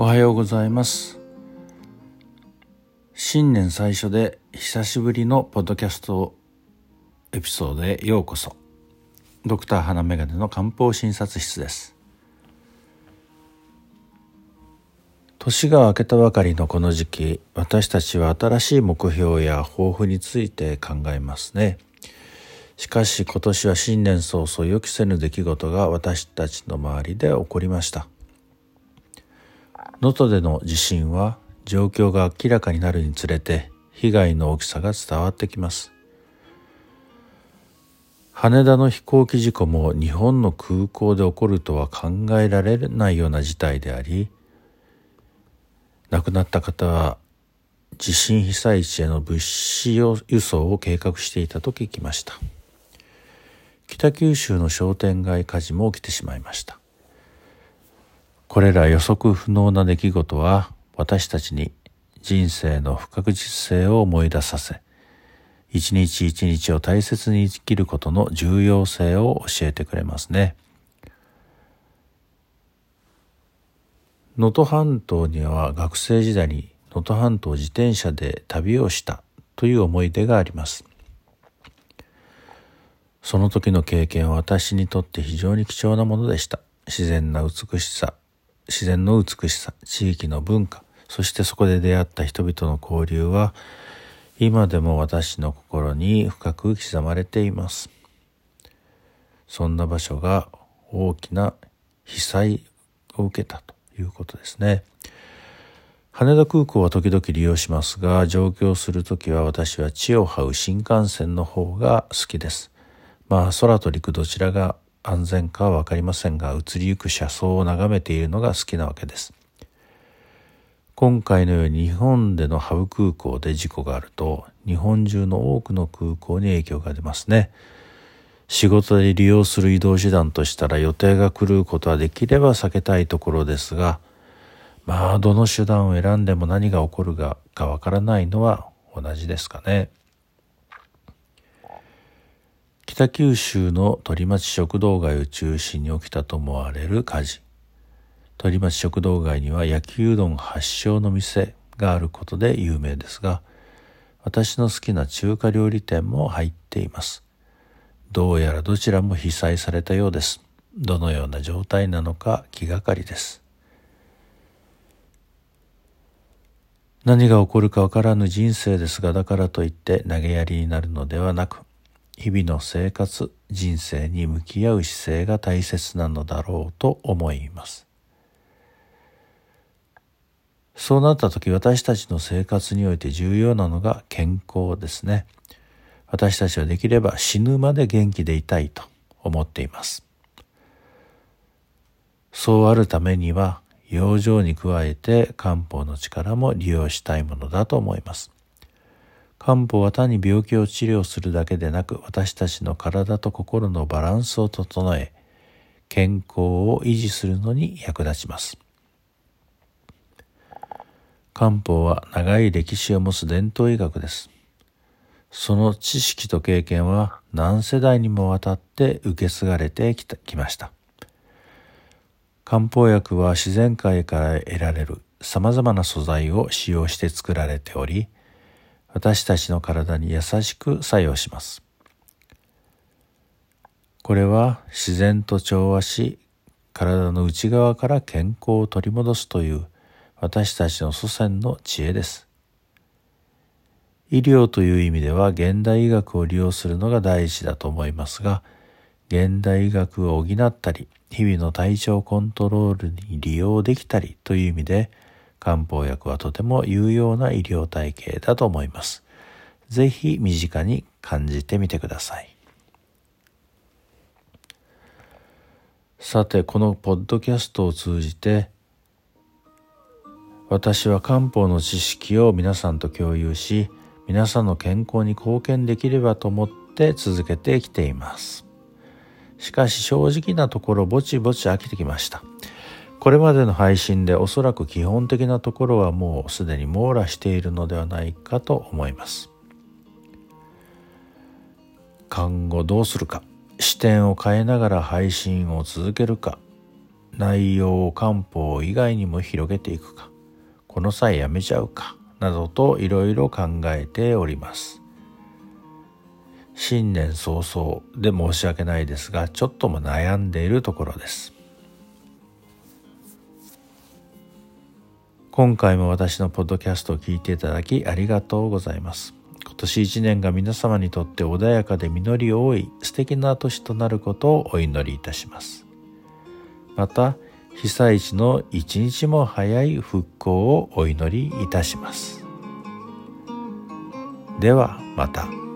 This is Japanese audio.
おはようございます。新年最初で久しぶりのポッドキャストエピソードへようこそ。ドクター花眼鏡の漢方診察室です。年が明けたばかりのこの時期私たちは新しい目標や抱負について考えますね。しかし今年は新年早々予期せぬ出来事が私たちの周りで起こりました。能登での地震は状況が明らかになるにつれて被害の大きさが伝わってきます。羽田の飛行機事故も日本の空港で起こるとは考えられないような事態であり亡くなった方は地震被災地への物資を輸送を計画していたと聞きました。北九州の商店街火事も起きてしまいました。これら予測不能な出来事は私たちに人生の不確実性を思い出させ、一日一日を大切に生きることの重要性を教えてくれますね。能登半島には学生時代に能登半島自転車で旅をしたという思い出があります。その時の経験は私にとって非常に貴重なものでした。自然な美しさ、自然の美しさ、地域の文化、そしてそこで出会った人々の交流は、今でも私の心に深く刻まれています。そんな場所が大きな被災を受けたということですね。羽田空港は時々利用しますが、上京するときは私は地を這う新幹線の方が好きです。まあ空と陸どちらが安全かは分かりませんが移りゆく車窓を眺めているのが好きなわけです今回のように日本でのハブ空港で事故があると日本中の多くの空港に影響が出ますね仕事で利用する移動手段としたら予定が狂うことはできれば避けたいところですがまあどの手段を選んでも何が起こるかわからないのは同じですかね。北九州の鳥町食堂街を中心に起きたと思われる火事。鳥町食堂街には焼きうどん発祥の店があることで有名ですが私の好きな中華料理店も入っています。どうやらどちらも被災されたようです。どのような状態なのか気がかりです。何が起こるかわからぬ人生ですがだからといって投げやりになるのではなく日々の生活、人生に向き合う姿勢が大切なのだろうと思います。そうなった時私たちの生活において重要なのが健康ですね。私たちはできれば死ぬまで元気でいたいと思っています。そうあるためには養生に加えて漢方の力も利用したいものだと思います。漢方は単に病気を治療するだけでなく私たちの体と心のバランスを整え健康を維持するのに役立ちます。漢方は長い歴史を持つ伝統医学です。その知識と経験は何世代にもわたって受け継がれてきたきました。漢方薬は自然界から得られる様々な素材を使用して作られており私たちの体に優しく作用します。これは自然と調和し、体の内側から健康を取り戻すという私たちの祖先の知恵です。医療という意味では現代医学を利用するのが第一だと思いますが、現代医学を補ったり、日々の体調コントロールに利用できたりという意味で、漢方薬はとても有用な医療体系だと思います。ぜひ身近に感じてみてください。さて、このポッドキャストを通じて、私は漢方の知識を皆さんと共有し、皆さんの健康に貢献できればと思って続けてきています。しかし正直なところぼちぼち飽きてきました。これまでの配信でおそらく基本的なところはもうすでに網羅しているのではないかと思います。看護どうするか視点を変えながら配信を続けるか内容を漢方以外にも広げていくかこの際やめちゃうかなどといろいろ考えております新年早々で申し訳ないですがちょっとも悩んでいるところです今回も私のポッドキャストを聞いていただきありがとうございます。今年一年が皆様にとって穏やかで実り多い素敵な年となることをお祈りいたします。また被災地の一日も早い復興をお祈りいたします。ではまた。